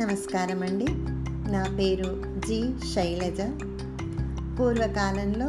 నమస్కారం అండి నా పేరు జి శైలజ. పూర్వకాలంలో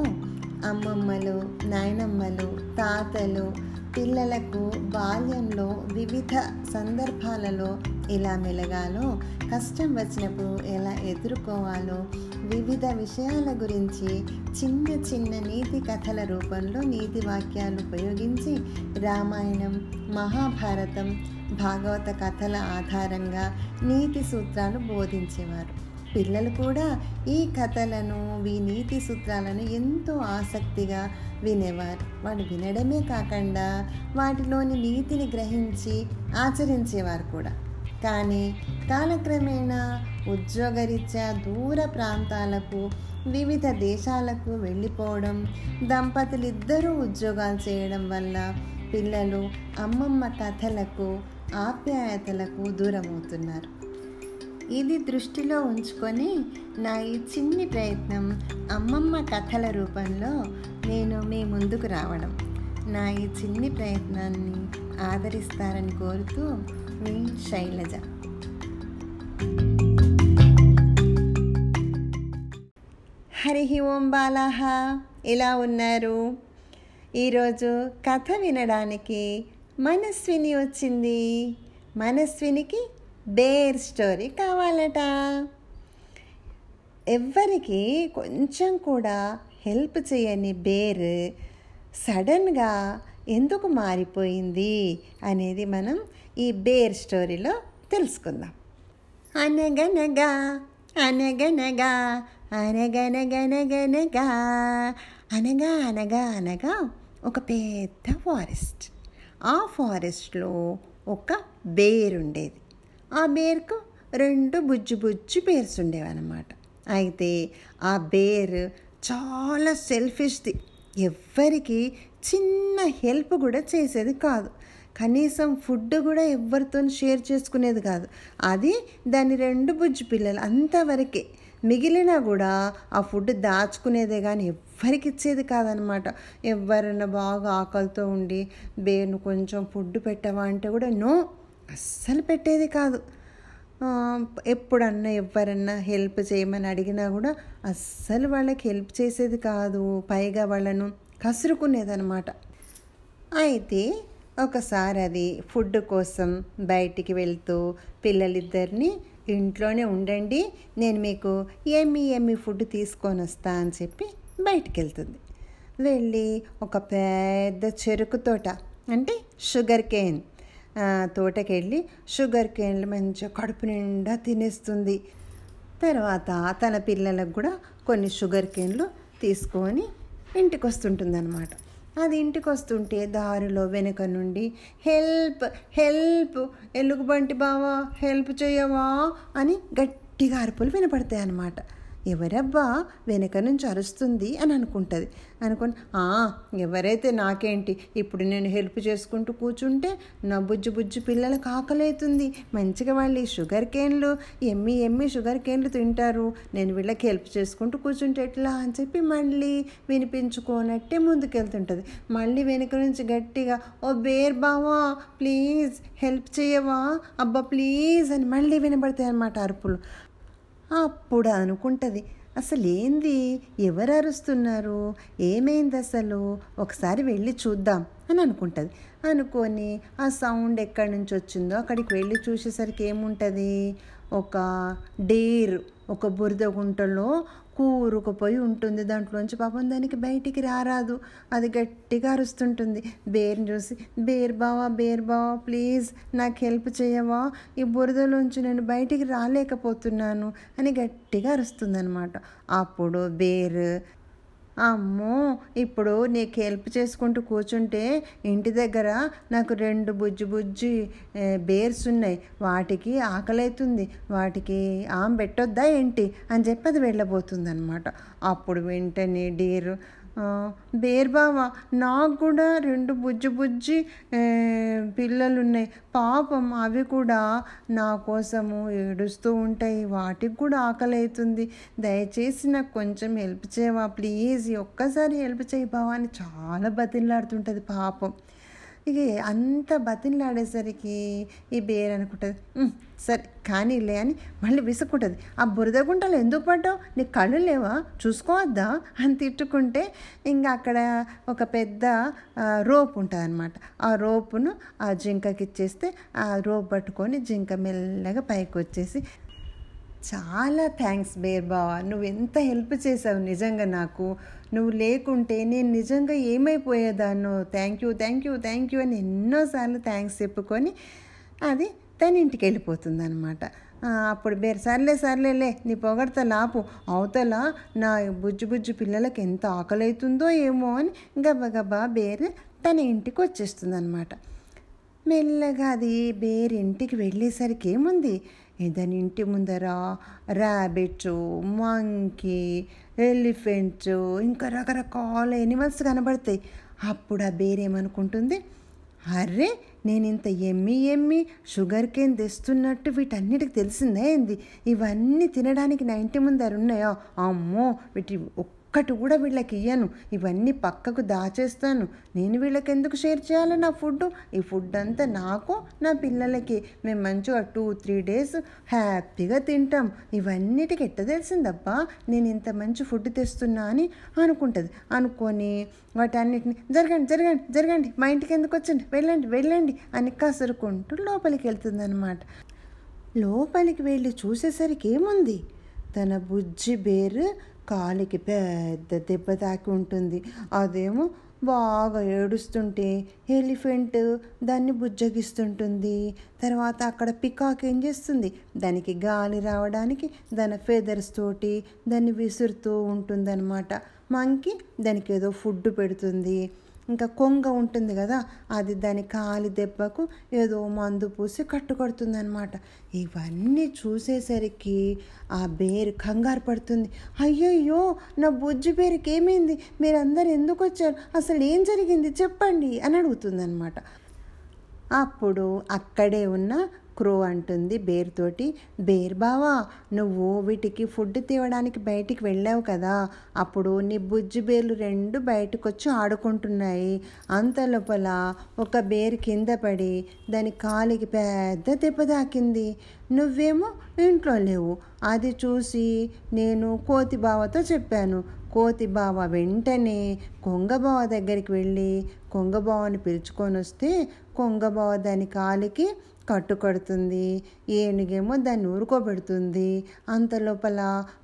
అమ్మమ్మలు నాయనమ్మలు తాతలు పిల్లలకు బాల్యంలో వివిధ సందర్భాలలో ఎలా మెలగాలో కష్టం వచ్చినప్పుడు ఎలా ఎదుర్కోవాలో వివిధ విషయాల గురించి చిన్న చిన్న నీతి కథల రూపంలో నీతి వాక్యాలు ఉపయోగించి రామాయణం మహాభారతం భాగవత కథల ఆధారంగా నీతి సూత్రాలు బోధించేవారు. పిల్లలు కూడా ఈ కథలను ఈ నీతి సూత్రాలను ఎంతో ఆసక్తిగా వినేవారు. వాడు వినడమే కాకుండా వాటిలోని నీతిని గ్రహించి ఆచరించేవారు కూడా. కానీ కాలక్రమేణా ఉద్యోగరీత్యా దూర ప్రాంతాలకు వివిధ దేశాలకు వెళ్ళిపోవడం దంపతులు ఇద్దరూ ఉద్యోగాలు చేయడం వల్ల పిల్లలు అమ్మమ్మ కథలకు ఆప్యాయతలకు దూరమవుతున్నారు. ఇది దృష్టిలో ఉంచుకొని నా ఈ చిన్ని ప్రయత్నం అమ్మమ్మ కథల రూపంలో నేను మీ ముందుకు రావడం. నా ఈ చిన్ని ప్రయత్నాన్ని ఆదరిస్తారని కోరుతూ మీ శైలజ. హరి ఓం బాలాహ. ఎలా ఉన్నారు? ఈరోజు కథ వినడానికి మనస్విని వచ్చింది. మనస్వినికి బేర్ స్టోరీ కావాలట. ఎవ్వరికి కొంచెం కూడా హెల్ప్ చేయని బేర్ సడన్గా ఎందుకు మారిపోయింది అనేది మనం ఈ బేర్ స్టోరీలో తెలుసుకుందాం. అనగనగా అనగనగా అనగనగనగనగా అనగా అనగా అనగా ఒక పెద్ద ఫారెస్ట్ ఆ ఫారెస్ట్లో ఒక బేర్ ఉండేది ఆ బేర్కు రెండు బుజ్జు బుజ్జు బేర్స్ ఉండేవన్నమాట అయితే ఆ బేర్ చాలా సెల్ఫిష్ది. ఎవ్వరికి చిన్న హెల్ప్ కూడా చేసేది కాదు. కనీసం ఫుడ్ కూడా ఎవరితో షేర్ చేసుకునేది కాదు. అది దాని రెండు బుజ్జు పిల్లలు అంతవరకే మిగిలినా కూడా ఆ ఫుడ్ దాచుకునేదే కానీ ఎవ్వరికి ఇచ్చేది కాదనమాట. ఎవరైనా బాగా ఆకలితో ఉండి బేను కొంచెం ఫుడ్ పెట్టవా? అంటే కూడా నో అస్సలు పెట్టేది కాదు. ఎప్పుడన్నా ఎవరన్నా హెల్ప్ చేయమని అడిగినా కూడా అస్సలు వాళ్ళకి హెల్ప్ చేసేది కాదు. పైగా వాళ్ళను కసురుకునేదనమాట. అయితే ఒకసారి అది ఫుడ్ కోసం బయటికి వెళ్తూ పిల్లలిద్దరిని ఇంట్లోనే ఉండండి నేను మీకు ఎమ్మి ఎమ్మి ఫుడ్ తీసుకొని వస్తా అని చెప్పి బయటికి వెళ్తుంది వెళ్ళి ఒక పెద్ద చెరుకు తోట అంటే షుగర్ కేన్ తోటకెళ్ళి షుగర్ కేన్లు మంచిగా కడుపు నిండా తినేస్తుంది. తర్వాత తన పిల్లలకు కూడా కొన్ని షుగర్ కేన్లు తీసుకొని ఇంటికి వస్తుంటుంది అనమాట అది ఇంటికి వస్తుంటే దారిలో వెనుక నుండి హెల్ప్ హెల్ప్ ఎలుగుబంటి బావా హెల్ప్ చేయవా అని గట్టిగా అరుపులు వినపడతాయి అన్నమాట ఎవరబ్బా వెనక నుంచి అరుస్తుంది అని అనుకుంటుంది. అనుకుని ఎవరైతే నాకేంటి ఇప్పుడు నేను హెల్ప్ చేసుకుంటూ కూర్చుంటే నా బుజ్జు బుజ్జు పిల్లలకు ఆకలవుతుంది మంచిగా వాళ్ళు ఈ షుగర్ కేన్లు ఎమ్మి ఎమ్మి షుగర్ కేన్లు తింటారు. నేను వీళ్ళకి హెల్ప్ చేసుకుంటూ కూర్చుంటే ఎట్లా? అని చెప్పి మళ్ళీ వినిపించుకోనట్టే ముందుకెళ్తుంటుంది. మళ్ళీ వెనుక నుంచి గట్టిగా ఓ బేర్ బావా ప్లీజ్ హెల్ప్ చేయవా? అబ్బా ప్లీజ్ అని మళ్ళీ వినబడతాయి అన్నమాట అరుపులు. అప్పుడు అనుకుంటుంది. అసలేంది ఎవరు అరుస్తున్నారు? ఏమైంది అసలు? ఒకసారి వెళ్ళి చూద్దాం అని అనుకుంటుంది. అనుకొని ఆ సౌండ్ ఎక్కడి నుంచి వచ్చిందో అక్కడికి వెళ్ళి చూసేసరికి ఏముంటుంది? ఒక డేర్ ఒక బురద గుంటలో కూరుకుపోయి ఉంటుంది దాంట్లోంచి. పాపం దానికి బయటికి రారాదు. అది గట్టిగా అరుస్తుంటుంది. బేర్ని చూసి బేర్ బావా బేర్ బావా ప్లీజ్ నాకు హెల్ప్ చేయవా? ఈ బురదలోంచి నేను బయటికి రాలేకపోతున్నాను. అని గట్టిగా అరుస్తుందనమాట అప్పుడు బేర్ అమ్మో ఇప్పుడు నీకు హెల్ప్ చేసుకుంటూ కూర్చుంటే ఇంటి దగ్గర నాకు రెండు బుజ్జి బుజ్జి బేర్స్ ఉన్నాయి. వాటికి ఆకలైతుంది. వాటికి ఆమె పెట్టొద్దా ఏంటి? అని చెప్పి అది వెళ్ళబోతుంది అనమాట అప్పుడు వెంటనే డీరు బేర్బావా నాకు కూడా రెండు బుజ్జి బుజ్జి పిల్లలు ఉన్నాయి పాపం అవి కూడా నా కోసము ఏడుస్తూ ఉంటాయి. వాటికి కూడా ఆకలి అవుతుంది. దయచేసి నాకు కొంచెం హెల్ప్ చేయవా? ప్లీజ్ ఒక్కసారి హెల్ప్ చేయి బావా అని చాలా బతిలాడుతుంటుంది పాపం. ఇక అంత బతిన్లాడేసరికి ఈ బేర్ అనుకుంటుంది. సరే కానీలే అని మళ్ళీ విసుక్కుంటుంది. ఆ బురద గుంటలు ఎందుకు పడ్డావు? నీకు కళ్ళు లేవా? చూసుకోవద్దా అని తిట్టుకుంటే ఇంకా అక్కడ ఒక పెద్ద రోప్ ఉంటుంది అనమాట ఆ రోపును ఆ జింకకి ఇచ్చేస్తే ఆ రోప్ పట్టుకొని జింక మెల్లగా పైకి వచ్చేసి చాలా థ్యాంక్స్ బేర్ బావా నువ్వు ఎంత హెల్ప్ చేసావు నిజంగా నాకు. నువ్వు లేకుంటే నేను నిజంగా ఏమైపోయేదాన్నో. Thank you thank you thank you అని ఎన్నోసార్లు థ్యాంక్స్ చెప్పుకొని అది తన ఇంటికి వెళ్ళిపోతుంది అనమాట అప్పుడు బేర్ సర్లే సర్లేలే నీ పొగడత లాపు అవతల నా బుజ్జు బుజ్జు పిల్లలకి ఎంత ఆకలి అవుతుందో ఏమో అని గబగబా బేర్ తన ఇంటికి వచ్చేస్తుంది అనమాట మెల్లగా అది బేరింటికి వెళ్ళేసరికి ఏముంది? దాని ఇంటి ముందర ర్యాబిట్స్ మంకీ ఎలిఫెంట్స్ ఇంకా రకరకాల ఎనిమల్స్ కనబడతాయి. అప్పుడు ఆ బేర్ ఏమనుకుంటుంది? అర్రే నేను ఇంత ఎమ్మి ఎమ్మి షుగర్ కేన్ తెస్తున్నట్టు వీటన్నిటికి తెలిసిందే ఏంది? ఇవన్నీ తినడానికి నా ఇంటి ముందర ఉన్నాయో? అమ్మో వీటి ఒక్కటి కూడా వీళ్ళకి ఇయ్యను. ఇవన్నీ పక్కకు దాచేస్తాను. నేను వీళ్ళకి ఎందుకు షేర్ చేయాలి నా ఫుడ్ ఈ ఫుడ్ అంతా నాకు నా పిల్లలకి. మేము మంచిగా టూ త్రీ డేస్ హ్యాపీగా తింటాం. ఇవన్నిటికి ఎట్ట తెలిసిందబ్బా? నేను ఇంత మంచి ఫుడ్ తెస్తున్నా అని అనుకుంటుంది. అనుకొని వాటన్నిటిని జరగండి జరగండి జరగండి మా ఇంటికి ఎందుకు వచ్చండి వెళ్ళండి వెళ్ళండి అని కసురుకుంటూ లోపలికి వెళ్తుందనమాట లోపలికి వెళ్ళి చూసేసరికి ఏముంది? తన బుజ్జి బేరు కాలికి పెద్ద దెబ్బ తాకి ఉంటుంది. అదేమో బాగా ఏడుస్తుంటే ఎలిఫెంట్ దాన్ని బుజ్జగిస్తుంటుంది. తర్వాత అక్కడ పికాక్ ఏం చేస్తుంది? దానికి గాలి రావడానికి దాని ఫెదర్స్ తోటి దాన్ని విసురుతూ ఉంటుందన్నమాట. మంకీ దానికి ఏదో ఫుడ్ పెడుతుంది. ఇంకా కొంగ ఉంటుంది కదా అది దాని కాలి దెబ్బకు ఏదో మందు పూసి కట్టుకొడుతుంది అనమాట ఇవన్నీ చూసేసరికి ఆ బేరు కంగారు పడుతుంది. అయ్యయ్యో నా బొజ్జు బేరుకి ఏమైంది? మీరందరు ఎందుకు వచ్చారు? అసలు ఏం జరిగింది? చెప్పండి అని అడుగుతుంది అనమాట అప్పుడు అక్కడే ఉన్న క్రో అంటుంది బేర్తోటి. బేర్ బావా నువ్వు వీటికి ఫుడ్ తీవడానికి బయటికి వెళ్ళావు కదా. అప్పుడు నీ బుజ్జి బేర్లు రెండు బయటకు వచ్చి ఆడుకుంటున్నాయి. అంత లోపల ఒక బేర్ కింద పడి దాని కాలికి పెద్ద దెబ్బ తాకింది. నువ్వేమో ఇంట్లో లేవు. అది చూసి నేను కోతి బావతో చెప్పాను. కోతి బావ వెంటనే కొంగ బావ దగ్గరికి వెళ్ళి కొంగ బావని పిలుచుకొని వస్తే కొంగ బావ దాని కాలికి కట్టుకడుతుంది ఏనుగేమో దాన్ని ఊరుకోబెడుతుంది. అంత లోపల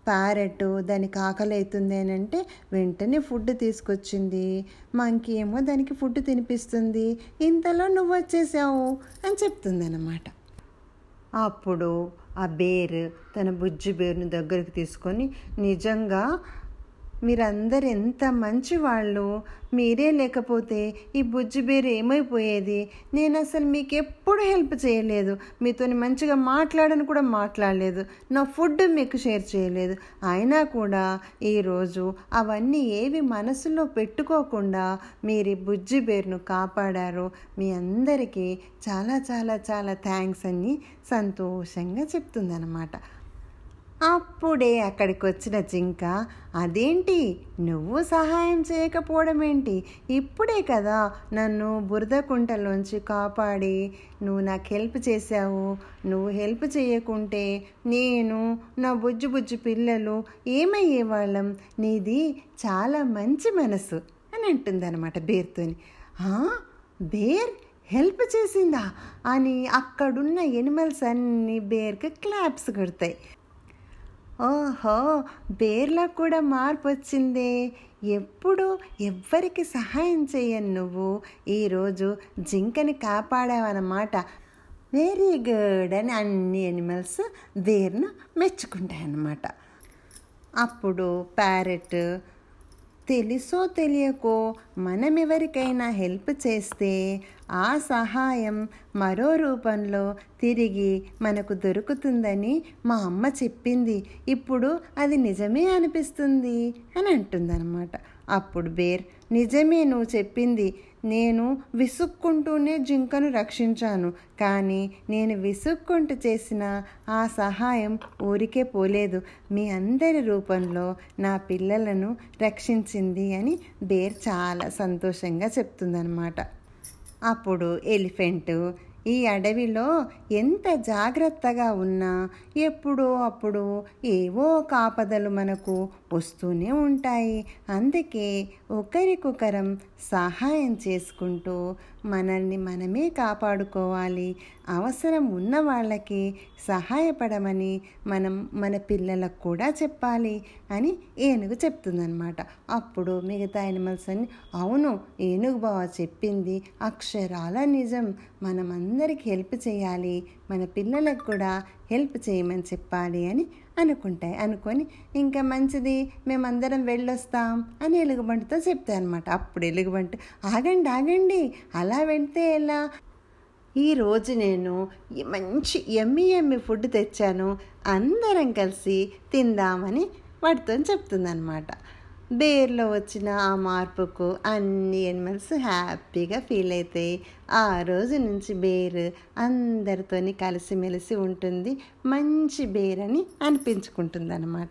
ప్యారెట్ దానికి ఆకలి అవుతుంది అని అంటే వెంటనే ఫుడ్ తీసుకొచ్చింది. మంకీ ఏమో దానికి ఫుడ్ తినిపిస్తుంది. ఇంతలో నువ్వు వచ్చేసావు అని చెప్తుంది అన్నమాట అప్పుడు ఆ బేర్ తన బుజ్జి బేరుని దగ్గరికి తీసుకొని నిజంగా మీరందరు ఎంత మంచి వాళ్ళు మీరే లేకపోతే ఈ బుజ్జి బేరు ఏమైపోయేది? నేను అసలు మీకు ఎప్పుడు హెల్ప్ చేయలేదు. మీతో మంచిగా మాట్లాడని కూడా మాట్లాడలేదు. నా ఫుడ్ మీకు షేర్ చేయలేదు. అయినా కూడా ఈరోజు అవన్నీ ఏవి మనసులో పెట్టుకోకుండా మీరు ఈ బుజ్జి బేరును కాపాడారు. మీ అందరికీ చాలా చాలా చాలా థ్యాంక్స్ అని సంతోషంగా చెప్తుందన్నమాట. అప్పుడే అక్కడికి వచ్చిన జింక అదేంటి? నువ్వు సహాయం చేయకపోవడం ఏంటి ఇప్పుడే కదా నన్ను బురద కుంటలోంచి కాపాడి నువ్వు నాకు హెల్ప్ చేశావు. నువ్వు హెల్ప్ చేయకుంటే నేను నా బుజ్జు బుజ్జు పిల్లలు ఏమయ్యేవాళ్ళం? నీది చాలా మంచి మనసు అని అంటుందన్నమాట బేర్తోని. బేర్? హెల్ప్ చేసిందా? అని అక్కడున్న ఎనిమల్స్ అన్ని బేర్కి క్లాప్స్ కొడతాయి. ఓహో బేర్లో కూడా మార్పు వచ్చిందే ఎప్పుడు ఎవ్వరికి సహాయం చేయను నువ్వు. ఈరోజు జింకని కాపాడావన్నమాట వెరీ గుడ్ అని అన్ని ఎనిమల్స్ బేర్ను మెచ్చుకుంటాయన్నమాట. అప్పుడు ప్యారెట్ తెలుసో తెలియకో మనం ఎవరికైనా హెల్ప్ చేస్తే ఆ సహాయం మరో రూపంలో తిరిగి మనకు దొరుకుతుందని మా అమ్మ చెప్పింది. ఇప్పుడు అది నిజమే అనిపిస్తుంది అని అంటుందన్నమాట. అప్పుడు బేర్ నిజమే నువ్వు చెప్పింది. నేను విసుక్కుంటూనే జింకను రక్షించాను. కానీ నేను విసుక్కుంటూ చేసిన ఆ సహాయం ఊరికే పోలేదు. మీ అందరి రూపంలో నా పిల్లలను రక్షించింది అని బేర్ చాలా సంతోషంగా చెప్తుందనమాట అప్పుడు ఎలిఫెంట్ ఈ అడవిలో ఎంత జాగ్రత్తగా ఉన్నా ఎప్పుడో అప్పుడు ఏవో కాపదలు మనకు వస్తూనే ఉంటాయి. అందుకే ఒకరికొకరం సహాయం చేసుకుంటూ మనల్ని మనమే కాపాడుకోవాలి. అవసరం ఉన్న వాళ్ళకి సహాయపడమని మనం మన పిల్లలకు కూడా చెప్పాలి అని ఏనుగు చెప్తుందనమాట అప్పుడు మిగతా యానిమల్స్ అని అవును ఏనుగు బావ చెప్పింది అక్షరాల నిజం. మనం అందరికి హెల్ప్ చేయాలి. మన పిల్లలకు కూడా హెల్ప్ చేయమని చెప్పాలి అని అనుకుంటాయి. అనుకొని ఇంకా మంచిది మేమందరం వెళ్ళొస్తాం అని ఎలుగుబంటితో చెప్తాయి అనమాట అప్పుడు ఎలుగుబంటి ఆగండి ఆగండి అలా వెళ్తే ఎలా? ఈరోజు నేను మంచి ఎమ్మి ఎమ్మి ఫుడ్ తెచ్చాను. అందరం కలిసి తిందామని వాటితో చెప్తుందనమాట బేర్లో వచ్చిన ఆ మార్పుకు అన్ని ఎనిమల్స్ హ్యాపీగా ఫీల్ అవుతాయి ఆ రోజు నుంచి బేర్ అందరితోని కలిసిమెలిసి ఉంటుంది. మంచి బేర్ అని అనిపించుకుంటుంది అనమాట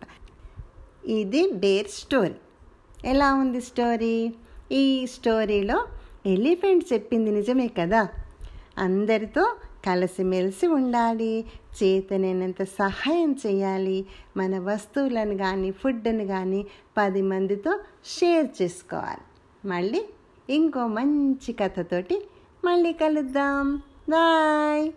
ఇది బేర్ స్టోరీ. ఎలా ఉంది స్టోరీ? ఈ స్టోరీలో ఎలిఫెంట్ చెప్పింది నిజమే కదా? అందరితో కలిసిమెలిసి ఉండాలి చేతనైనంత సహాయం చేయాలి. మన వస్తువులను కానీ ఫుడ్ని కానీ పది మందితో షేర్ చేసుకోవాలి. మళ్ళీ ఇంకో మంచి కథతోటి మళ్ళీ కలుద్దాం. బాయ్!